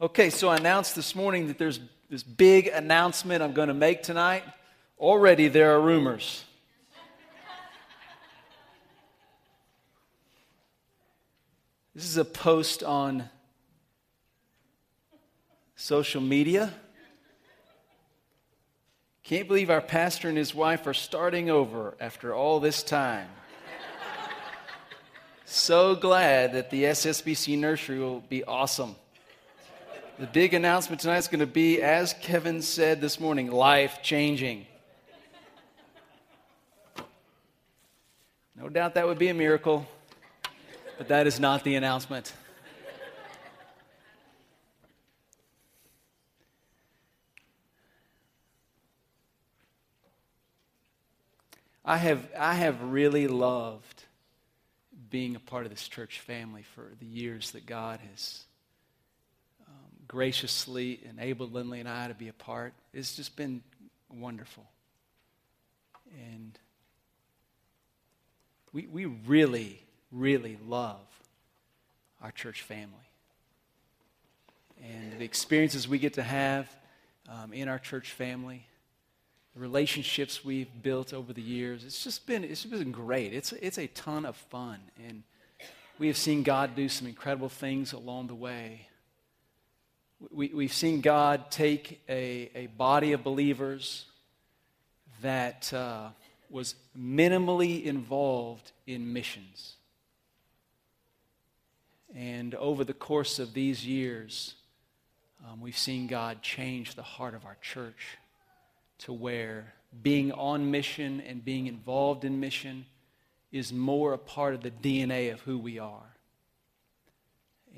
Okay, so I announced this morning that there's this big announcement I'm going to make tonight. Already there are rumors. This is a post on social media. Can't believe our pastor and his wife are starting over after all this time. so glad that the SSBC nursery will be awesome. The big announcement tonight is going to be, as Kevin said this morning, life changing. No doubt that would be a miracle, but that is not the announcement. I have, I have really loved being a part of this church family for the years that God has graciously enabled Lindley and I to be a part. It's just been wonderful. And we, we really, really love our church family. And the experiences we get to have um, in our church family, the relationships we've built over the years, it's just been, it's been great. It's, it's a ton of fun. And we have seen God do some incredible things along the way. We, we've seen God take a, a body of believers that uh, was minimally involved in missions. And over the course of these years, um, we've seen God change the heart of our church to where being on mission and being involved in mission is more a part of the DNA of who we are.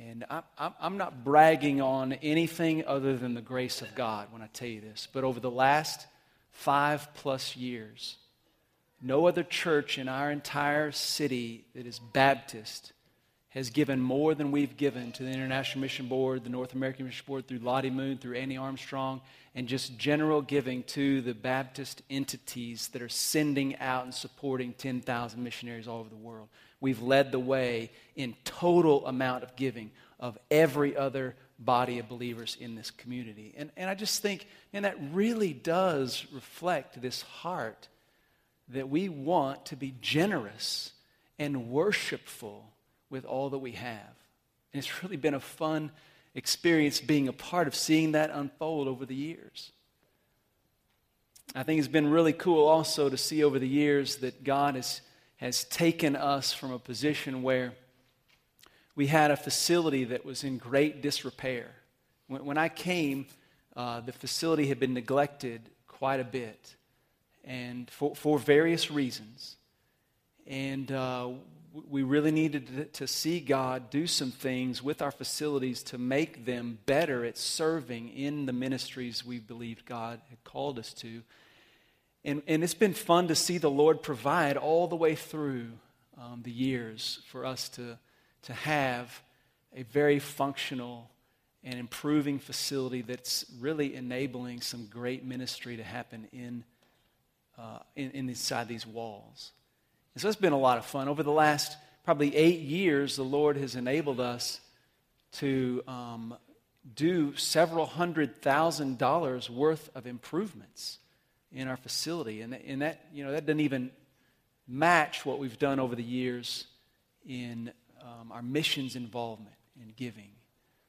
And I, I'm not bragging on anything other than the grace of God when I tell you this. But over the last five plus years, no other church in our entire city that is Baptist has given more than we've given to the International Mission Board, the North American Mission Board, through Lottie Moon, through Annie Armstrong, and just general giving to the Baptist entities that are sending out and supporting 10,000 missionaries all over the world. We've led the way in total amount of giving of every other body of believers in this community. And, and I just think, and that really does reflect this heart that we want to be generous and worshipful with all that we have. And it's really been a fun experience being a part of seeing that unfold over the years. I think it's been really cool also to see over the years that God has has taken us from a position where we had a facility that was in great disrepair. When, when I came, uh, the facility had been neglected quite a bit, and for, for various reasons. And uh, we really needed to, to see God do some things with our facilities to make them better at serving in the ministries we believed God had called us to. And, and it's been fun to see the Lord provide all the way through um, the years for us to, to have a very functional and improving facility that's really enabling some great ministry to happen in, uh, in, in, inside these walls. And so it's been a lot of fun. Over the last probably eight years, the Lord has enabled us to um, do several hundred thousand dollars worth of improvements in our facility. And, and that, you know, that doesn't even match what we've done over the years in um, our missions involvement and giving.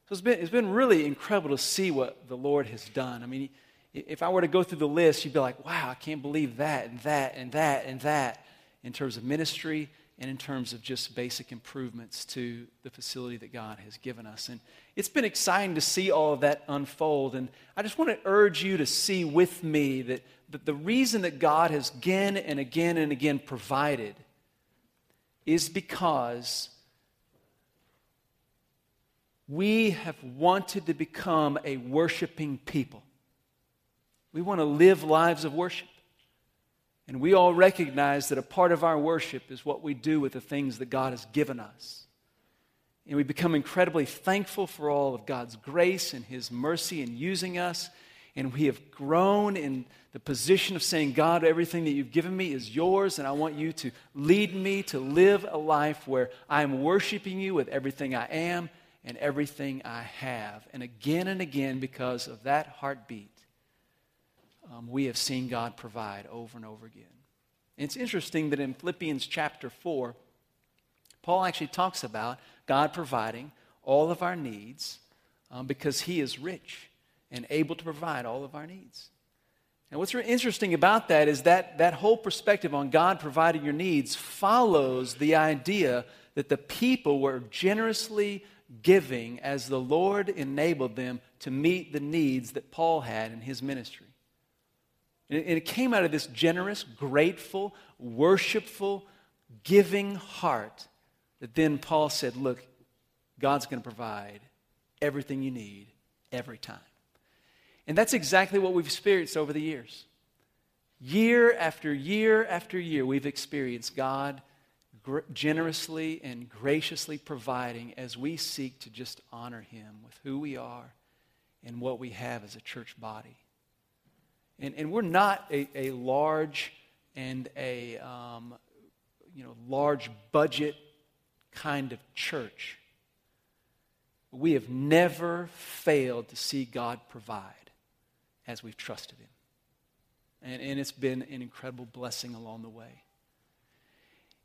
So it's been, it's been really incredible to see what the Lord has done. I mean, if I were to go through the list, you'd be like, wow, I can't believe that and that and that and that in terms of ministry and in terms of just basic improvements to the facility that God has given us. And it's been exciting to see all of that unfold. And I just want to urge you to see with me that, that the reason that God has again and again and again provided is because we have wanted to become a worshiping people. We want to live lives of worship. And we all recognize that a part of our worship is what we do with the things that God has given us. And we become incredibly thankful for all of God's grace and His mercy in using us. And we have grown in the position of saying, God, everything that you've given me is yours, and I want you to lead me to live a life where I am worshiping you with everything I am and everything I have. And again and again, because of that heartbeat, um, we have seen God provide over and over again. And it's interesting that in Philippians chapter 4, Paul actually talks about God providing all of our needs um, because he is rich and able to provide all of our needs. And what's really interesting about that is that that whole perspective on God providing your needs follows the idea that the people were generously giving as the Lord enabled them to meet the needs that Paul had in his ministry. And it came out of this generous, grateful, worshipful, giving heart that then Paul said, Look, God's going to provide everything you need every time. And that's exactly what we've experienced over the years. Year after year after year, we've experienced God gr- generously and graciously providing as we seek to just honor Him with who we are and what we have as a church body. And, and we're not a, a large and a um, you know, large budget kind of church. We have never failed to see God provide as we've trusted Him. And, and it's been an incredible blessing along the way.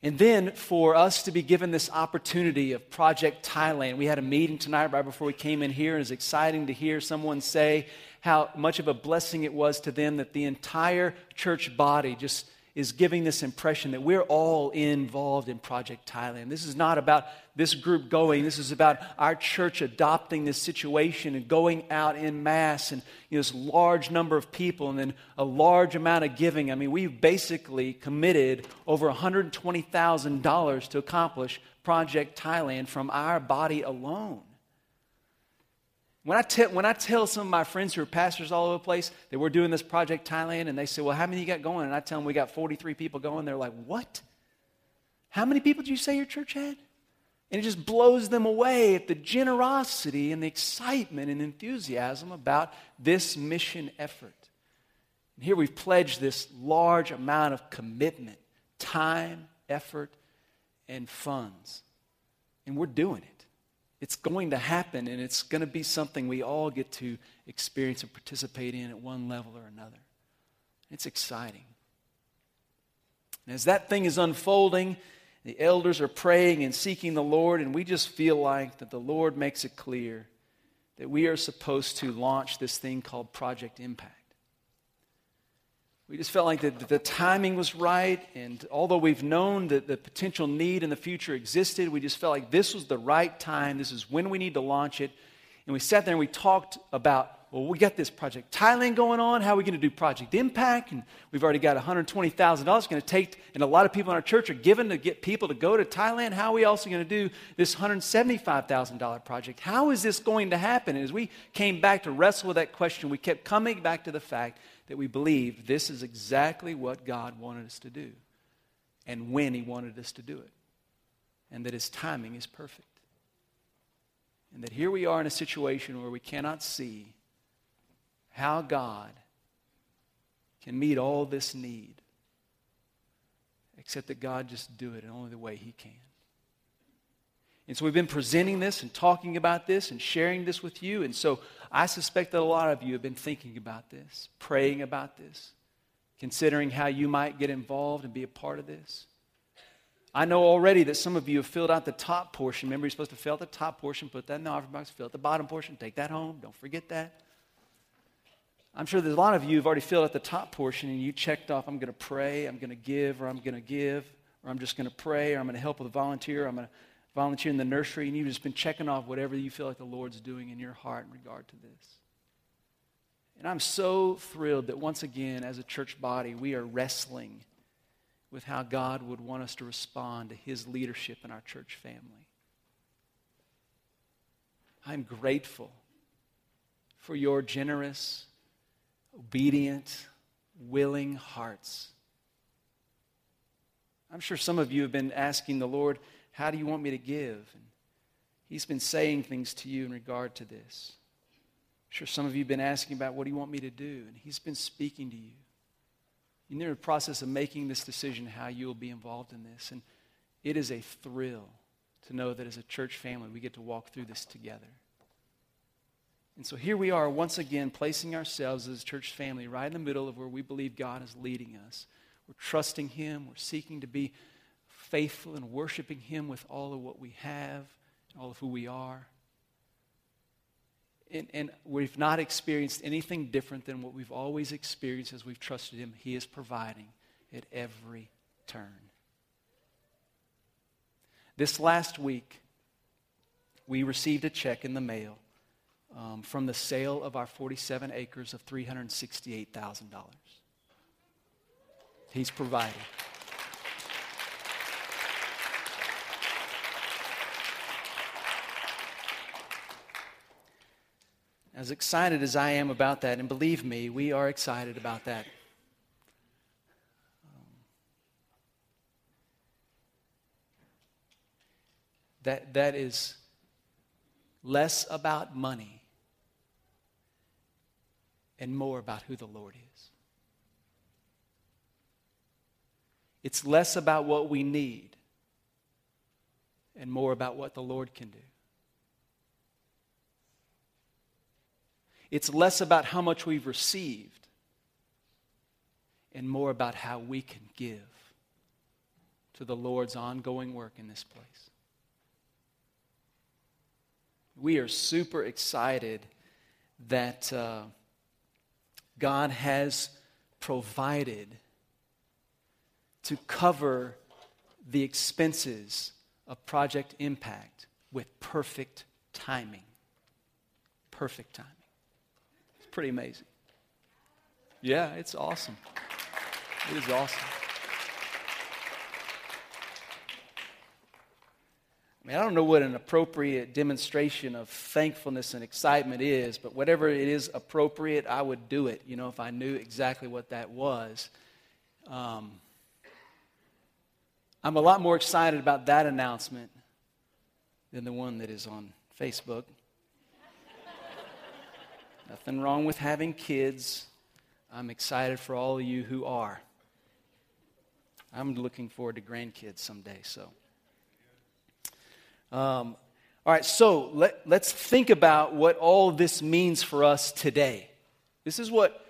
And then for us to be given this opportunity of Project Thailand, we had a meeting tonight right before we came in here. And it's exciting to hear someone say how much of a blessing it was to them that the entire church body just is giving this impression that we're all involved in Project Thailand. This is not about this group going. This is about our church adopting this situation and going out in mass and you know, this large number of people and then a large amount of giving. I mean, we've basically committed over $120,000 to accomplish Project Thailand from our body alone. When I, tell, when I tell some of my friends who are pastors all over the place that we're doing this Project Thailand, and they say, Well, how many you got going? And I tell them we got 43 people going, they're like, What? How many people did you say your church had? And it just blows them away at the generosity and the excitement and enthusiasm about this mission effort. And here we've pledged this large amount of commitment, time, effort, and funds. And we're doing it. It's going to happen, and it's going to be something we all get to experience and participate in at one level or another. It's exciting. And as that thing is unfolding, the elders are praying and seeking the Lord, and we just feel like that the Lord makes it clear that we are supposed to launch this thing called Project Impact. We just felt like the, the timing was right, and although we've known that the potential need in the future existed, we just felt like this was the right time. This is when we need to launch it. And we sat there and we talked about, well, we got this Project Thailand going on. How are we going to do Project Impact? And we've already got $120,000 it's going to take, and a lot of people in our church are given to get people to go to Thailand. How are we also going to do this $175,000 project? How is this going to happen? And as we came back to wrestle with that question, we kept coming back to the fact that we believe this is exactly what God wanted us to do and when He wanted us to do it, and that His timing is perfect. And that here we are in a situation where we cannot see how God can meet all this need, except that God just do it in only the way He can. And so we've been presenting this and talking about this and sharing this with you. And so I suspect that a lot of you have been thinking about this, praying about this, considering how you might get involved and be a part of this. I know already that some of you have filled out the top portion. Remember, you're supposed to fill out the top portion, put that in the offering box, fill out the bottom portion, take that home. Don't forget that. I'm sure there's a lot of you who've already filled out the top portion and you checked off, I'm going to pray, I'm going to give, or I'm going to give, or I'm just going to pray, or I'm going to help with a volunteer, I'm going to volunteer in the nursery, and you've just been checking off whatever you feel like the Lord's doing in your heart in regard to this. And I'm so thrilled that once again, as a church body, we are wrestling with how God would want us to respond to His leadership in our church family. I'm grateful for your generous, obedient, willing hearts. I'm sure some of you have been asking the Lord, how do you want me to give? And he's been saying things to you in regard to this. I'm sure some of you have been asking about what do you want me to do? And he's been speaking to you. You're in the process of making this decision how you will be involved in this. And it is a thrill to know that as a church family, we get to walk through this together. And so here we are, once again, placing ourselves as a church family right in the middle of where we believe God is leading us. We're trusting Him, we're seeking to be faithful and worshiping Him with all of what we have, all of who we are. And, and, we've not experienced anything different than what we've always experienced as we've trusted Him. He is providing at every turn. This last week, we received a check in the mail um, from the sale of our 47 acres of $368,000. He's provided. As excited as I am about that, and believe me, we are excited about that. that, that is less about money and more about who the Lord is. It's less about what we need and more about what the Lord can do. It's less about how much we've received and more about how we can give to the Lord's ongoing work in this place. We are super excited that uh, God has provided to cover the expenses of Project Impact with perfect timing. Perfect timing. Pretty amazing. Yeah, it's awesome. It is awesome. I mean, I don't know what an appropriate demonstration of thankfulness and excitement is, but whatever it is appropriate, I would do it, you know, if I knew exactly what that was. Um, I'm a lot more excited about that announcement than the one that is on Facebook. Nothing wrong with having kids. I'm excited for all of you who are. I'm looking forward to grandkids someday, so. Um, all right, so let, let's think about what all this means for us today. This is what,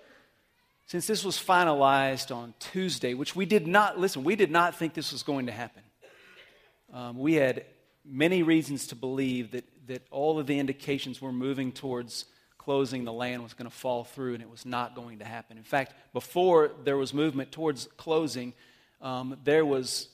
since this was finalized on Tuesday, which we did not, listen, we did not think this was going to happen. Um, we had many reasons to believe that, that all of the indications were moving towards closing, the land was going to fall through, and it was not going to happen. In fact, before there was movement towards closing, um, there was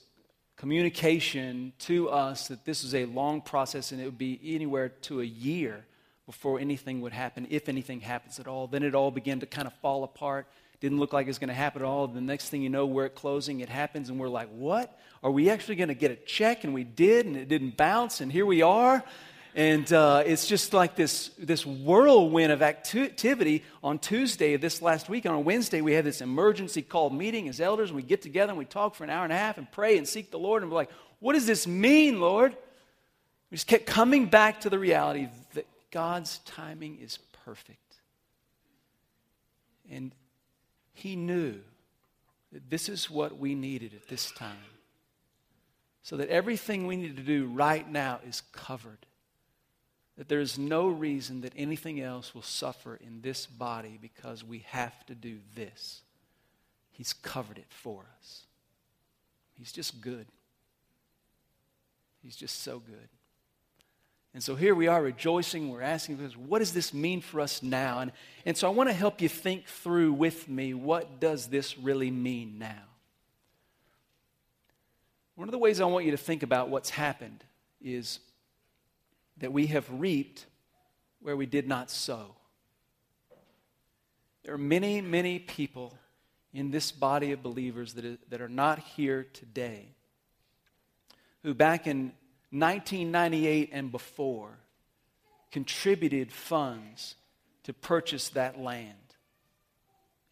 communication to us that this was a long process and it would be anywhere to a year before anything would happen, if anything happens at all. Then it all began to kind of fall apart. Didn't look like it was going to happen at all. The next thing you know, we're at closing, it happens, and we're like, what? Are we actually going to get a check? And we did, and it didn't bounce, and here we are. And uh, it's just like this, this whirlwind of activity on Tuesday of this last week. On Wednesday, we had this emergency call meeting as elders. And we get together and we talk for an hour and a half and pray and seek the Lord. And we're like, what does this mean, Lord? We just kept coming back to the reality that God's timing is perfect. And He knew that this is what we needed at this time. So that everything we need to do right now is covered that there is no reason that anything else will suffer in this body because we have to do this. He's covered it for us. He's just good. He's just so good. And so here we are rejoicing. We're asking, what does this mean for us now? And, and so I want to help you think through with me what does this really mean now? One of the ways I want you to think about what's happened is that we have reaped where we did not sow. There are many, many people in this body of believers that, is, that are not here today who, back in 1998 and before, contributed funds to purchase that land.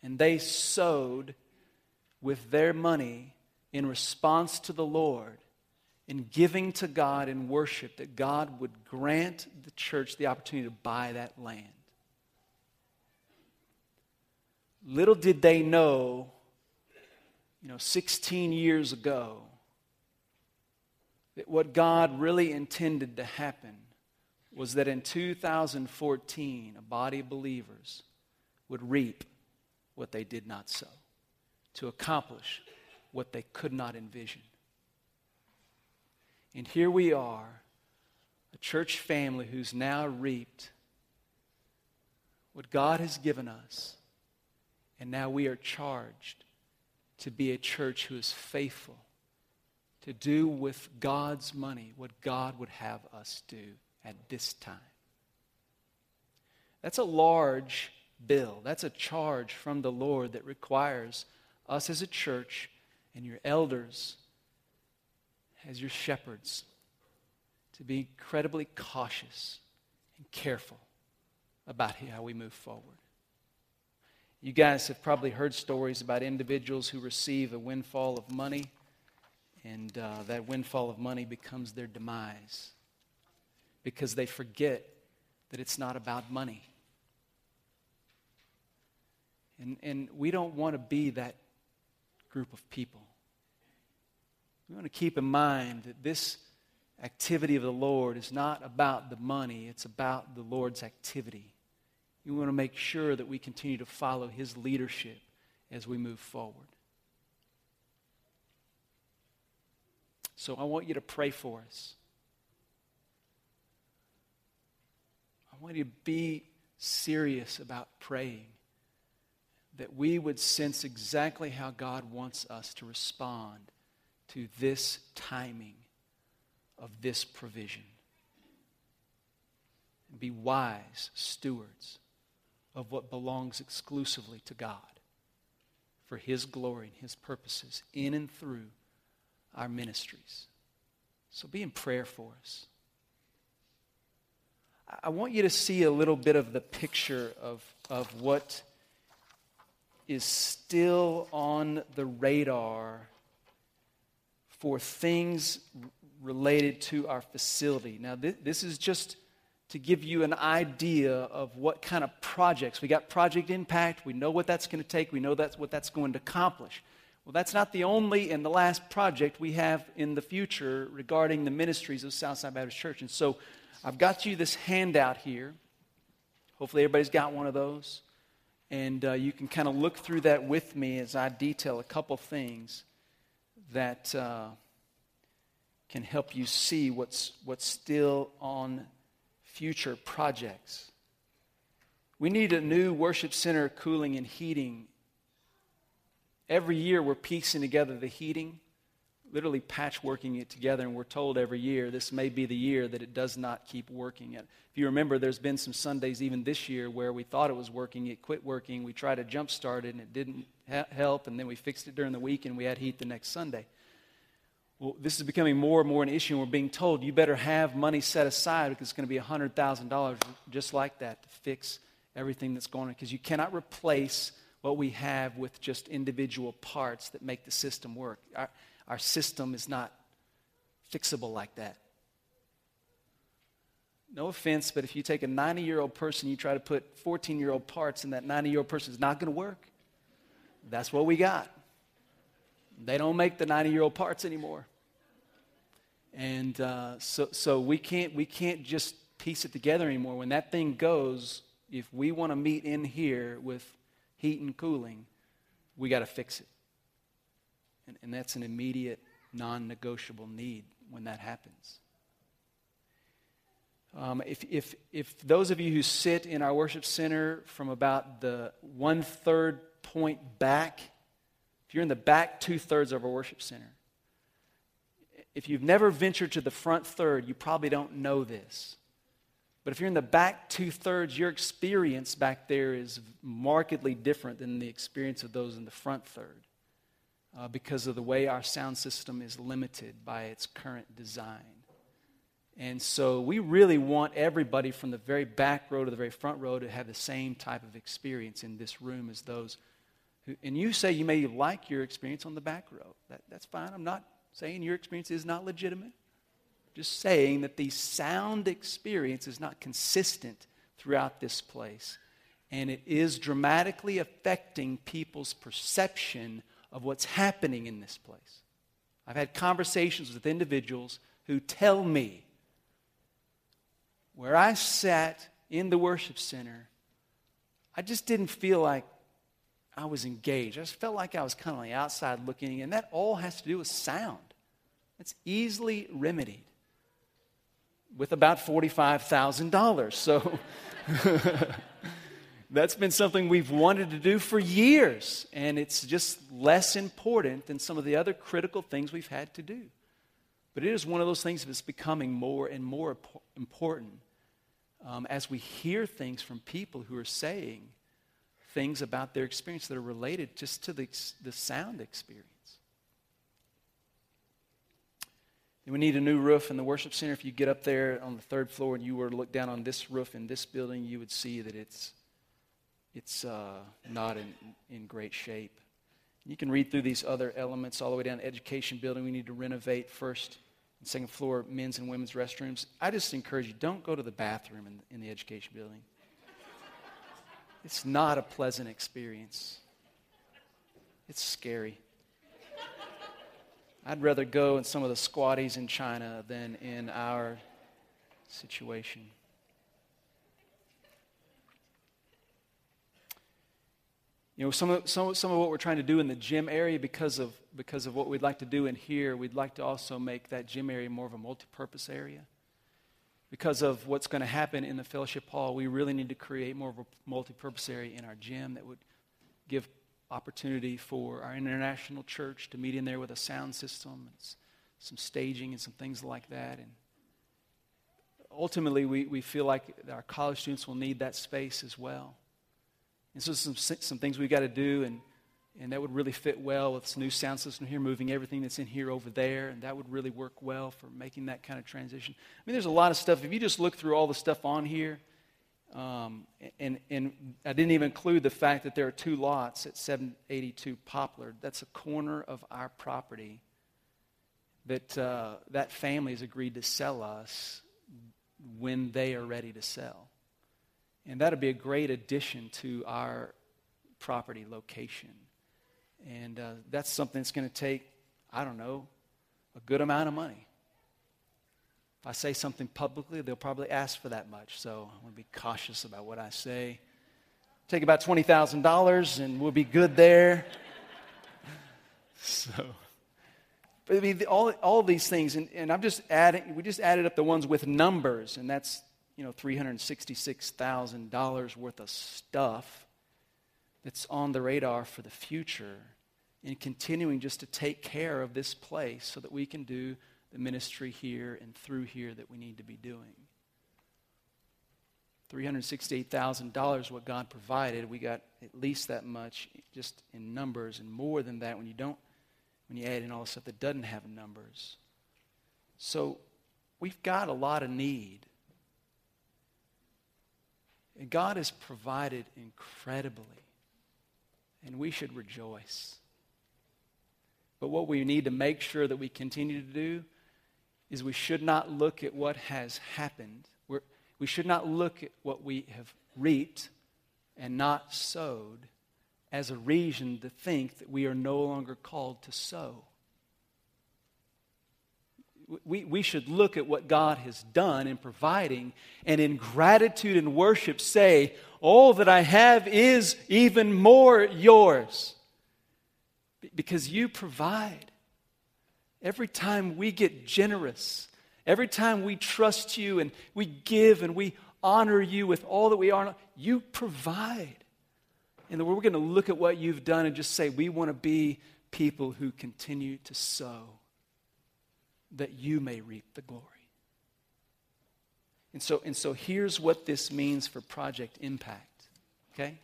And they sowed with their money in response to the Lord in giving to God in worship that God would grant the church the opportunity to buy that land. Little did they know, you know, 16 years ago, that what God really intended to happen was that in 2014, a body of believers would reap what they did not sow, to accomplish what they could not envision. And here we are, a church family who's now reaped what God has given us. And now we are charged to be a church who is faithful to do with God's money what God would have us do at this time. That's a large bill. That's a charge from the Lord that requires us as a church and your elders as your shepherds to be incredibly cautious and careful about how we move forward. You guys have probably heard stories about individuals who receive a windfall of money, and uh, that windfall of money becomes their demise because they forget that it's not about money. And, and we don't want to be that group of people. We want to keep in mind that this activity of the Lord is not about the money, it's about the Lord's activity. We want to make sure that we continue to follow His leadership as we move forward. So I want you to pray for us. I want you to be serious about praying that we would sense exactly how God wants us to respond to this timing of this provision. And be wise stewards of what belongs exclusively to God for His glory and His purposes in and through our ministries. So be in prayer for us. I want you to see a little bit of the picture of, of what is still on the radar for things related to our facility. Now, th- this is just to give you an idea of what kind of projects. We got Project Impact. We know what that's going to take. We know that's what that's going to accomplish. Well, that's not the only and the last project we have in the future regarding the ministries of Southside Baptist Church. And so I've got you this handout here. Hopefully, everybody's got one of those. And uh, you can kind of look through that with me as I detail a couple things that uh, can help you see what's, what's still on future projects. We need a new worship center cooling and heating. Every year we're piecing together the heating, literally patchworking it together, and we're told every year this may be the year that it does not keep working. If you remember, there's been some Sundays even this year where we thought it was working, it quit working. We tried to jump start it, and it didn't help, and then we fixed it during the week, and we had heat the next Sunday. Well, this is becoming more and more an issue, and we're being told you better have money set aside because it's going to be $100,000 just like that to fix everything that's going on because you cannot replace what we have with just individual parts that make the system work. Our system is not fixable like that. No offense, but if you take a 90 year old person, you try to put 14 year old parts in that 90 year old person, it's not going to work. That's what we got. They don't make the 90 year old parts anymore. And uh, so, so we, can't, we can't just piece it together anymore. When that thing goes, if we want to meet in here with heat and cooling, we got to fix it. And, and that's an immediate, non negotiable need when that happens. Um, if, if, if those of you who sit in our worship center from about the one third point back, if you're in the back two thirds of our worship center, if you've never ventured to the front third, you probably don't know this. But if you're in the back two thirds, your experience back there is markedly different than the experience of those in the front third uh, because of the way our sound system is limited by its current design. And so we really want everybody from the very back row to the very front row to have the same type of experience in this room as those who. And you say you may like your experience on the back row. That, that's fine. I'm not saying your experience is not legitimate. Just saying that the sound experience is not consistent throughout this place. And it is dramatically affecting people's perception of what's happening in this place. I've had conversations with individuals who tell me where I sat in the worship center, I just didn't feel like I was engaged. I just felt like I was kind of on the outside looking, and that all has to do with sound. It's easily remedied with about $45,000. So that's been something we've wanted to do for years, and it's just less important than some of the other critical things we've had to do. But it is one of those things that's becoming more and more important um, as we hear things from people who are saying things about their experience that are related just to the, the sound experience. And we need a new roof in the worship center. If you get up there on the third floor and you were to look down on this roof in this building, you would see that it's, it's uh, not in, in great shape. You can read through these other elements all the way down education building. We need to renovate first and second floor men's and women's restrooms. I just encourage you don't go to the bathroom in, in the education building. It's not a pleasant experience. It's scary. I'd rather go in some of the squatties in China than in our situation. You know, some of, some, some of what we're trying to do in the gym area because of, because of what we'd like to do in here, we'd like to also make that gym area more of a multi purpose area. Because of what's going to happen in the fellowship hall, we really need to create more of a multi purpose area in our gym that would give opportunity for our international church to meet in there with a sound system and some staging and some things like that. And ultimately, we, we feel like our college students will need that space as well. And so, some, some things we've got to do, and, and that would really fit well with this new sound system here, moving everything that's in here over there, and that would really work well for making that kind of transition. I mean, there's a lot of stuff. If you just look through all the stuff on here, um, and, and I didn't even include the fact that there are two lots at 782 Poplar. That's a corner of our property that uh, that family has agreed to sell us when they are ready to sell. And that'll be a great addition to our property location. And uh, that's something that's going to take, I don't know, a good amount of money. If I say something publicly, they'll probably ask for that much. So I want to be cautious about what I say. Take about $20,000 and we'll be good there. so, but I mean, all, all these things, and, and I'm just adding, we just added up the ones with numbers, and that's, you know, $366,000 worth of stuff that's on the radar for the future and continuing just to take care of this place so that we can do the ministry here and through here that we need to be doing. $368,000 what God provided. We got at least that much just in numbers and more than that when you don't when you add in all the stuff that doesn't have numbers. So we've got a lot of need. And God has provided incredibly. And we should rejoice. But what we need to make sure that we continue to do is we should not look at what has happened. We're, we should not look at what we have reaped and not sowed as a reason to think that we are no longer called to sow. We, we should look at what God has done in providing and in gratitude and worship say, All that I have is even more yours. Because you provide. Every time we get generous, every time we trust you and we give and we honor you with all that we are, you provide. And we're going to look at what you've done and just say, we want to be people who continue to sow that you may reap the glory. And so, and so here's what this means for Project Impact. Okay?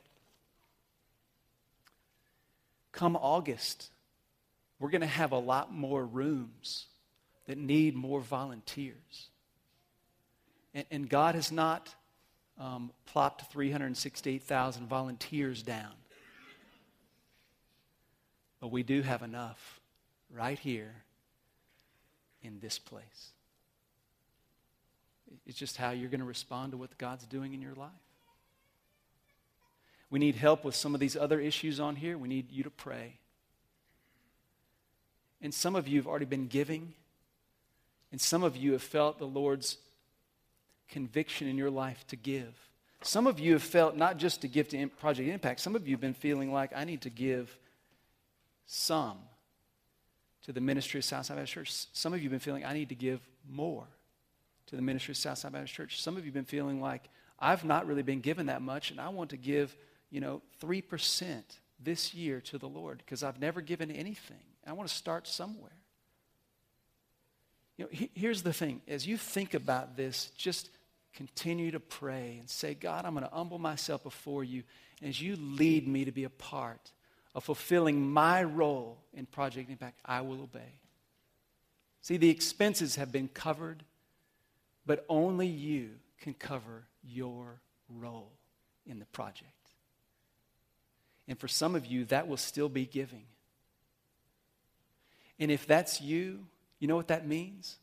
Come August, we're going to have a lot more rooms that need more volunteers. And, and God has not um, plopped 368,000 volunteers down. But we do have enough right here in this place. It's just how you're going to respond to what God's doing in your life. We need help with some of these other issues on here. We need you to pray. And some of you have already been giving. And some of you have felt the Lord's conviction in your life to give. Some of you have felt not just to give to Project Impact, some of you have been feeling like I need to give some to the ministry of Southside Baptist Church. Some of you have been feeling I need to give more to the ministry of Southside Baptist Church. Some of you have been feeling like I've not really been given that much and I want to give, you know, 3% this year to the Lord because I've never given anything. I want to start somewhere. You know, he, here's the thing as you think about this, just continue to pray and say, God, I'm going to humble myself before you. As you lead me to be a part of fulfilling my role in Project Impact, I will obey. See, the expenses have been covered, but only you can cover your role in the project. And for some of you, that will still be giving. And if that's you, you know what that means?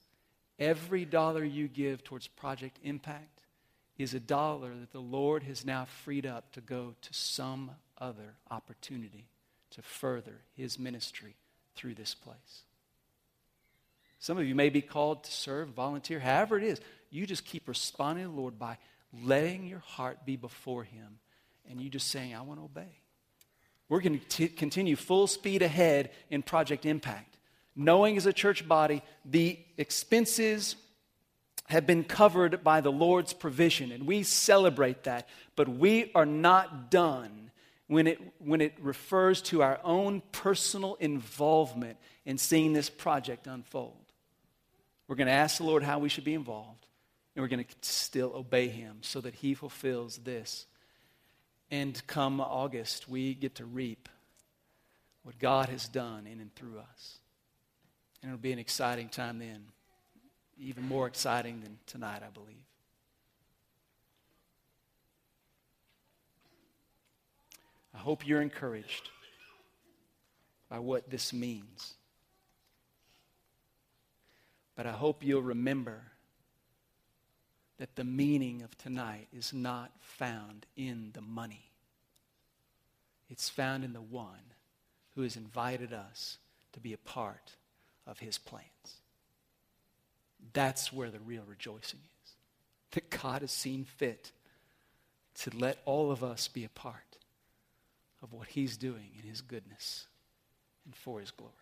Every dollar you give towards Project Impact is a dollar that the Lord has now freed up to go to some other opportunity to further His ministry through this place. Some of you may be called to serve, volunteer, however it is. You just keep responding to the Lord by letting your heart be before Him and you just saying, I want to obey. We're going to continue full speed ahead in Project Impact, knowing as a church body the expenses have been covered by the Lord's provision, and we celebrate that. But we are not done when it, when it refers to our own personal involvement in seeing this project unfold. We're going to ask the Lord how we should be involved, and we're going to still obey Him so that He fulfills this and come August, we get to reap what God has done in and through us. And it'll be an exciting time then, even more exciting than tonight, I believe. I hope you're encouraged by what this means. But I hope you'll remember that the meaning of tonight is not found in the money. It's found in the one who has invited us to be a part of his plans. That's where the real rejoicing is. That God has seen fit to let all of us be a part of what he's doing in his goodness and for his glory.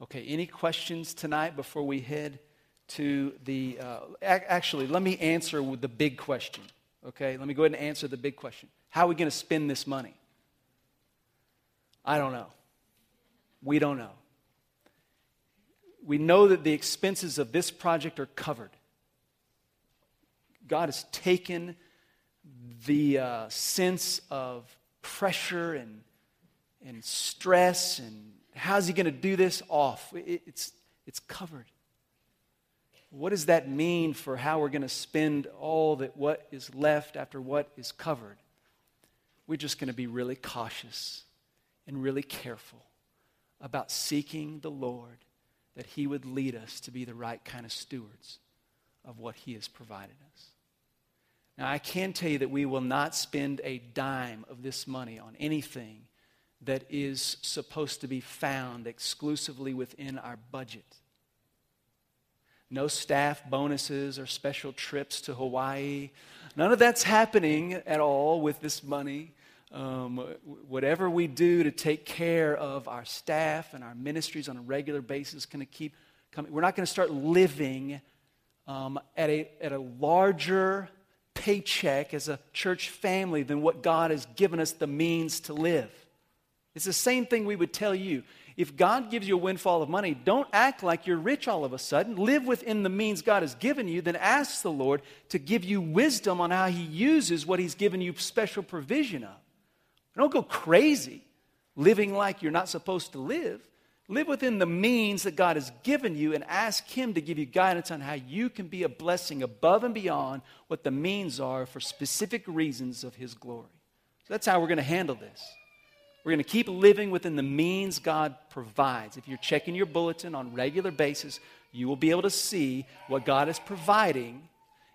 Okay, any questions tonight before we head to the, uh, actually, let me answer with the big question. Okay, let me go ahead and answer the big question. How are we going to spend this money? I don't know. We don't know. We know that the expenses of this project are covered. God has taken the uh, sense of pressure and, and stress and how's he going to do this off. It, it's, it's covered what does that mean for how we're going to spend all that what is left after what is covered? We're just going to be really cautious and really careful about seeking the Lord that He would lead us to be the right kind of stewards of what He has provided us. Now, I can tell you that we will not spend a dime of this money on anything that is supposed to be found exclusively within our budget no staff bonuses or special trips to Hawaii. None of that's happening at all with this money. Um, whatever we do to take care of our staff and our ministries on a regular basis going to keep coming. We're not going to start living um, at, a, at a larger paycheck as a church family than what God has given us the means to live. It's the same thing we would tell you. If God gives you a windfall of money, don't act like you're rich all of a sudden. Live within the means God has given you. Then ask the Lord to give you wisdom on how He uses what He's given you special provision of. Don't go crazy living like you're not supposed to live. Live within the means that God has given you and ask Him to give you guidance on how you can be a blessing above and beyond what the means are for specific reasons of His glory. So that's how we're going to handle this. We're going to keep living within the means God provides. If you're checking your bulletin on regular basis, you will be able to see what God is providing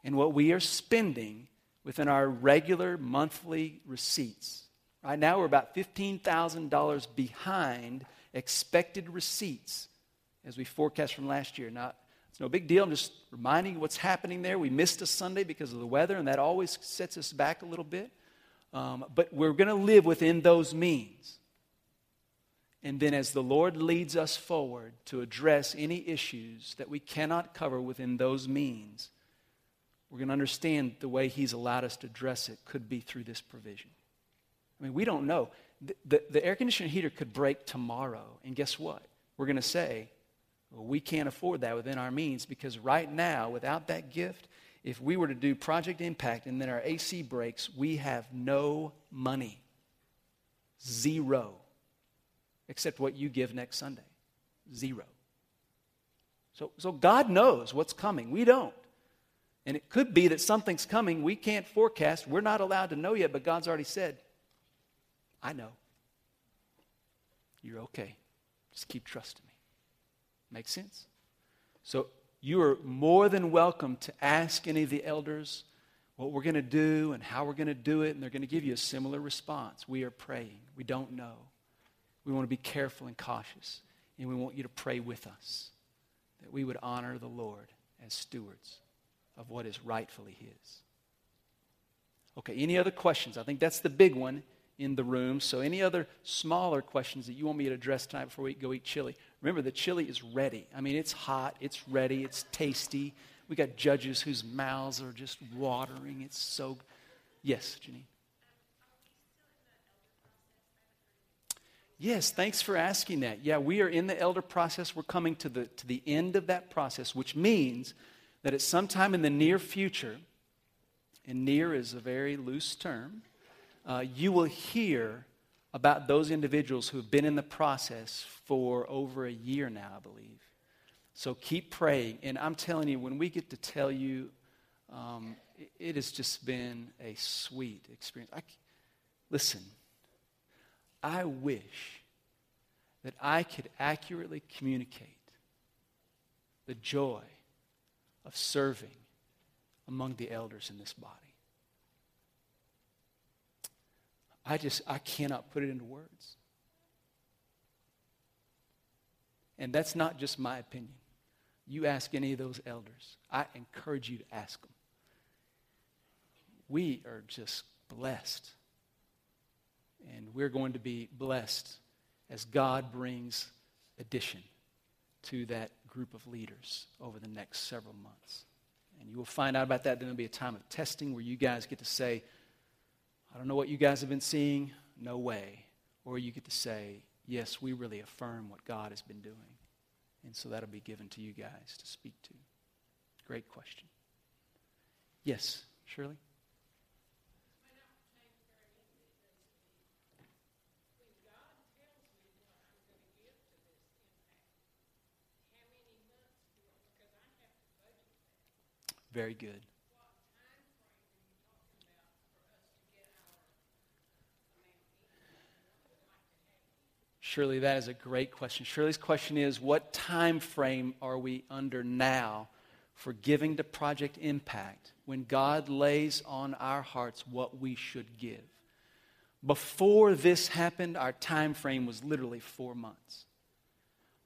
and what we are spending within our regular monthly receipts. Right now, we're about $15,000 behind expected receipts as we forecast from last year. Not, it's no big deal. I'm just reminding you what's happening there. We missed a Sunday because of the weather, and that always sets us back a little bit. Um, but we're going to live within those means. And then, as the Lord leads us forward to address any issues that we cannot cover within those means, we're going to understand the way He's allowed us to address it could be through this provision. I mean, we don't know. The, the, the air conditioner heater could break tomorrow, and guess what? We're going to say, well, we can't afford that within our means because right now, without that gift, if we were to do Project Impact and then our AC breaks, we have no money. Zero. Except what you give next Sunday. Zero. So, so God knows what's coming. We don't. And it could be that something's coming we can't forecast. We're not allowed to know yet, but God's already said, I know. You're okay. Just keep trusting me. Make sense? So you are more than welcome to ask any of the elders what we're going to do and how we're going to do it, and they're going to give you a similar response. We are praying. We don't know. We want to be careful and cautious, and we want you to pray with us that we would honor the Lord as stewards of what is rightfully His. Okay, any other questions? I think that's the big one in the room. So, any other smaller questions that you want me to address tonight before we go eat chili? Remember, the chili is ready. I mean, it's hot, it's ready, it's tasty. We got judges whose mouths are just watering. It's so. Yes, Janine. Yes, thanks for asking that. Yeah, we are in the elder process. We're coming to the, to the end of that process, which means that at some time in the near future, and near is a very loose term, uh, you will hear about those individuals who have been in the process for over a year now, I believe. So keep praying. And I'm telling you, when we get to tell you, um, it, it, has just been a sweet experience. I, listen, I wish that I could accurately communicate the joy of serving among the elders in this body. I just, I cannot put it into words. And that's not just my opinion. You ask any of those elders, I encourage you to ask them. We are just blessed. And we're going to be blessed as God brings addition to that group of leaders over the next several months. And you will find out about that. Then there'll be a time of testing where you guys get to say, I don't know what you guys have been seeing. No way. Or you get to say, yes, we really affirm what God has been doing. And so that'll be given to you guys to speak to. Great question. Yes, Shirley? Very good. Shirley, that is a great question. Shirley's question is what time frame are we under now for giving to Project Impact when God lays on our hearts what we should give? Before this happened, our time frame was literally four months.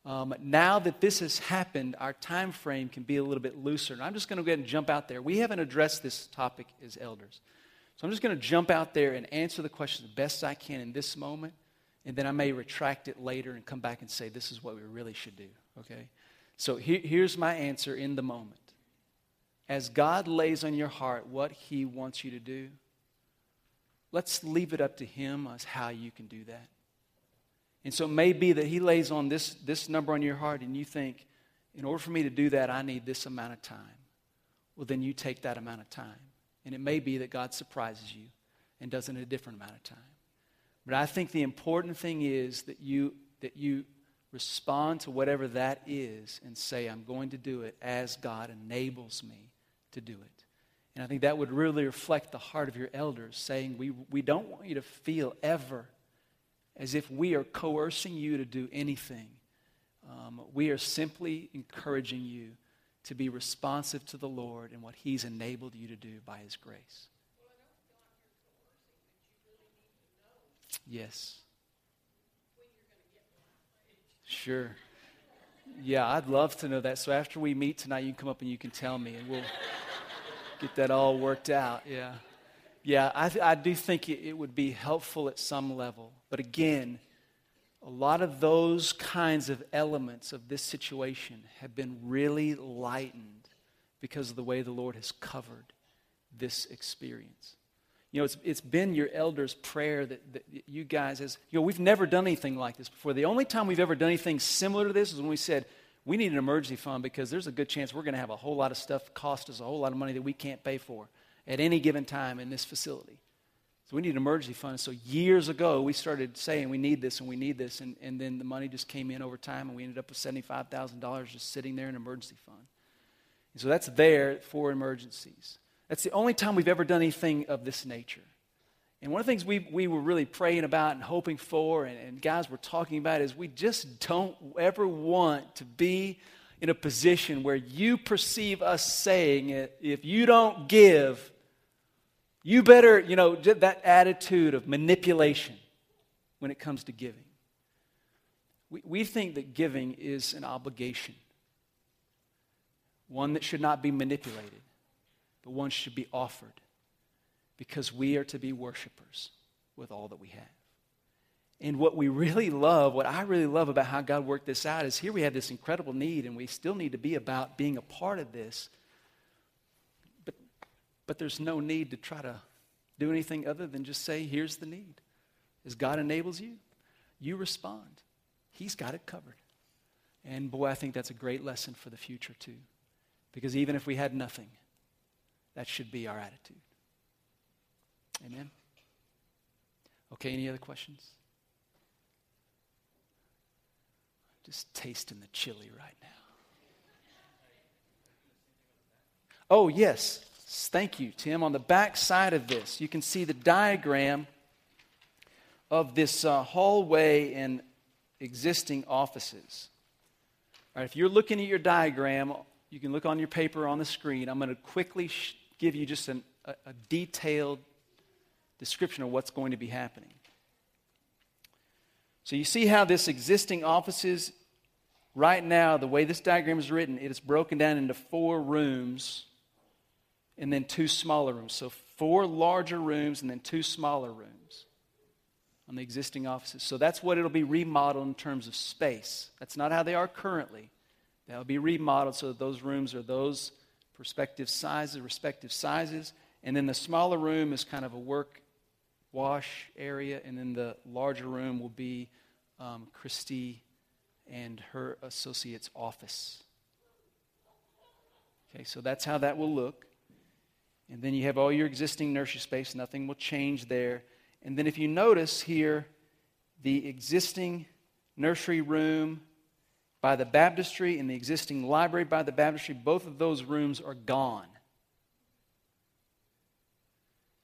Um, now that this has happened, our time frame can be a little bit looser. And I'm just going to go ahead and jump out there. We haven't addressed this topic as elders. So I'm just going to jump out there and answer the question the best I can in this moment and then I may retract it later and come back and say, this is what we really should do, okay? So here, here's my answer in the moment. As God lays on your heart what He wants you to do, let's leave it up to Him as how you can do that. And so it may be that He lays on this, this number on your heart, and you think, in order for me to do that, I need this amount of time. Well, then you take that amount of time. And it may be that God surprises you and does it in a different amount of time. But I think the important thing is that you, that you respond to whatever that is and say, I'm going to do it as God enables me to do it. And I think that would really reflect the heart of your elders, saying, We, we don't want you to feel ever as if we are coercing you to do anything. Um, we are simply encouraging you to be responsive to the Lord and what He's enabled you to do by His grace. Yes. Sure. Yeah, I'd love to know that. So after we meet tonight, you can come up and you can tell me, and we'll get that all worked out. Yeah. Yeah, I, th- I do think it, it would be helpful at some level. But again, a lot of those kinds of elements of this situation have been really lightened because of the way the Lord has covered this experience. You know, it's, it's been your elders' prayer that, that you guys, as you know, we've never done anything like this before. The only time we've ever done anything similar to this is when we said, we need an emergency fund because there's a good chance we're going to have a whole lot of stuff cost us a whole lot of money that we can't pay for at any given time in this facility. So we need an emergency fund. So years ago, we started saying we need this and we need this, and, and then the money just came in over time, and we ended up with $75,000 just sitting there in an emergency fund. And so that's there for emergencies. That's the only time we've ever done anything of this nature. And one of the things we, we were really praying about and hoping for, and, and guys were talking about, is we just don't ever want to be in a position where you perceive us saying it, if you don't give, you better, you know, that attitude of manipulation when it comes to giving. We, we think that giving is an obligation, one that should not be manipulated but one should be offered because we are to be worshipers with all that we have. And what we really love, what I really love about how God worked this out is here we have this incredible need, and we still need to be about being a part of this. But, but there's no need to try to do anything other than just say, here's the need. As God enables you, you respond. He's got it covered. And boy, I think that's a great lesson for the future, too. Because even if we had nothing, that should be our attitude. Amen? Okay, any other questions? I'm just tasting the chili right now. Oh, yes. Thank you, Tim. On the back side of this, you can see the diagram of this uh, hallway and existing offices. All right, if you're looking at your diagram, you can look on your paper on the screen. I'm going to quickly sh- give you just an, a, a detailed description of what's going to be happening. So you see how this existing offices, right now, the way this diagram is written, it is broken down into four rooms and then two smaller rooms. So four larger rooms and then two smaller rooms on the existing offices. So that's what it'll be remodeled in terms of space. That's not how they are currently. They'll be remodeled so that those rooms are those perspective sizes, respective sizes. And then the smaller room is kind of a work wash area, and then the larger room will be um, Christy and her associate's office. Okay, so that's how that will look. And then you have all your existing nursery space, nothing will change there. And then if you notice here, the existing nursery room by the baptistry and the existing library by the baptistry, both of those rooms are gone.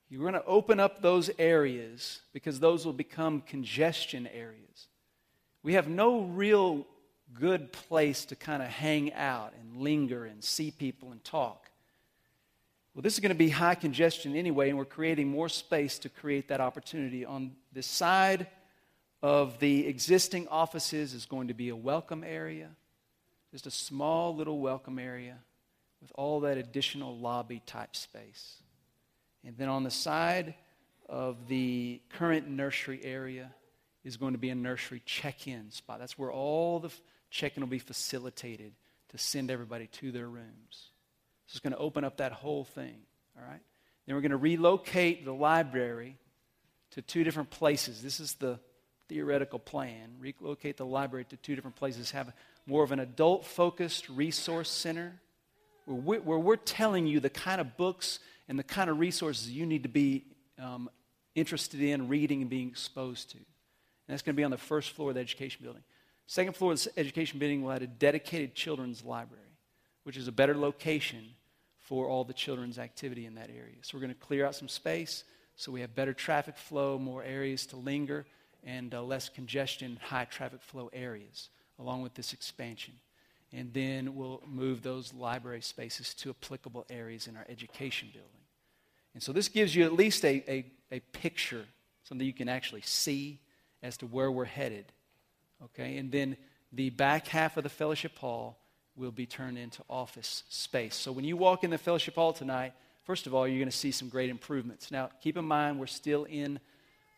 You're going to open up those areas because those will become congestion areas. We have no real good place to kind of hang out and linger and see people and talk. Well, this is going to be high congestion anyway, and we're creating more space to create that opportunity. On this side, of the existing offices is going to be a welcome area, just a small little welcome area with all that additional lobby type space. And then on the side of the current nursery area is going to be a nursery check in spot. That's where all the check in will be facilitated to send everybody to their rooms. So it's going to open up that whole thing, all right? Then we're going to relocate the library to two different places. This is the theoretical plan, relocate the library to two different places, have more of an adult focused resource center where we're, where we're, telling you the kind of books and the kind of resources you need to be um, interested in reading and being exposed to. And that's going to be on the first floor of the education building. Second floor of the education building will have a dedicated children's library, which is a better location for all the children's activity in that area. So we're going to clear out some space so we have better traffic flow, more areas to linger and uh, less congestion, high traffic flow areas, along with this expansion. And then we'll move those library spaces to applicable areas in our education building. And so this gives you at least a, a, a picture, something you can actually see as to where we're headed. Okay? And then the back half of the fellowship hall will be turned into office space. So when you walk in the fellowship hall tonight, first of all, you're going to see some great improvements. Now, keep in mind, we're still in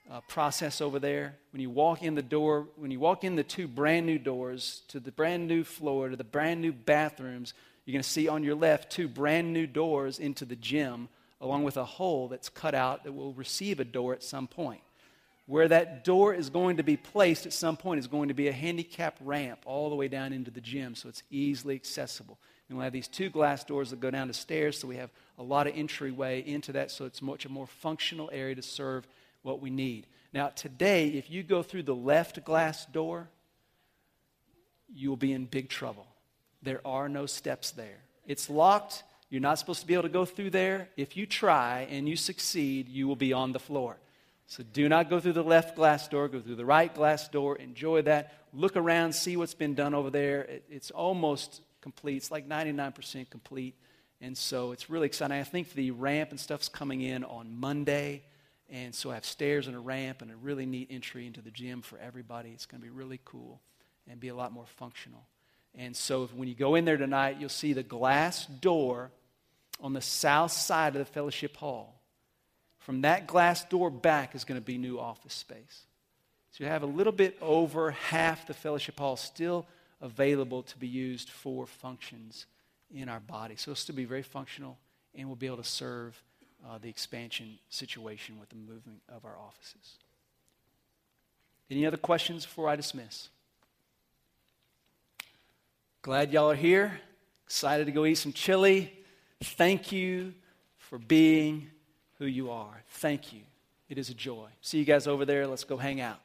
uh, process over there. When you walk in the door, when you walk in the two brand new doors to the brand new floor, to the brand new bathrooms, you're going to see on your left two brand new doors into the gym, along with a hole that's cut out that will receive a door at some point. Where that door is going to be placed at some point is going to be a handicap ramp all the way down into the gym, so it's easily accessible. And we'll have these two glass doors that go down the stairs, so we have a lot of entryway into that, so it's much a more functional area to serve what we need. Now, today, if you go through the left glass door, you will be in big trouble. There are no steps there. It's locked. You're not supposed to be able to go through there. If you try and you succeed, you will be on the floor. So do not go through the left glass door, go through the right glass door. Enjoy that. Look around, see what's been done over there. It, it's almost complete, it's like 99% complete. And so it's really exciting. I think the ramp and stuff's coming in on Monday. And so I have stairs and a ramp and a really neat entry into the gym for everybody. It's going to be really cool and be a lot more functional. And so when you go in there tonight, you'll see the glass door on the south side of the fellowship hall. From that glass door back is going to be new office space. So you have a little bit over half the fellowship hall still available to be used for functions in our body. So it'll still be very functional, and we'll be able to serve uh, the expansion situation with the movement of our offices. Any other questions before I dismiss? Glad y'all are here. Excited to go eat some chili. Thank you for being who you are. Thank you. It is a joy. See you guys over there. Let's go hang out.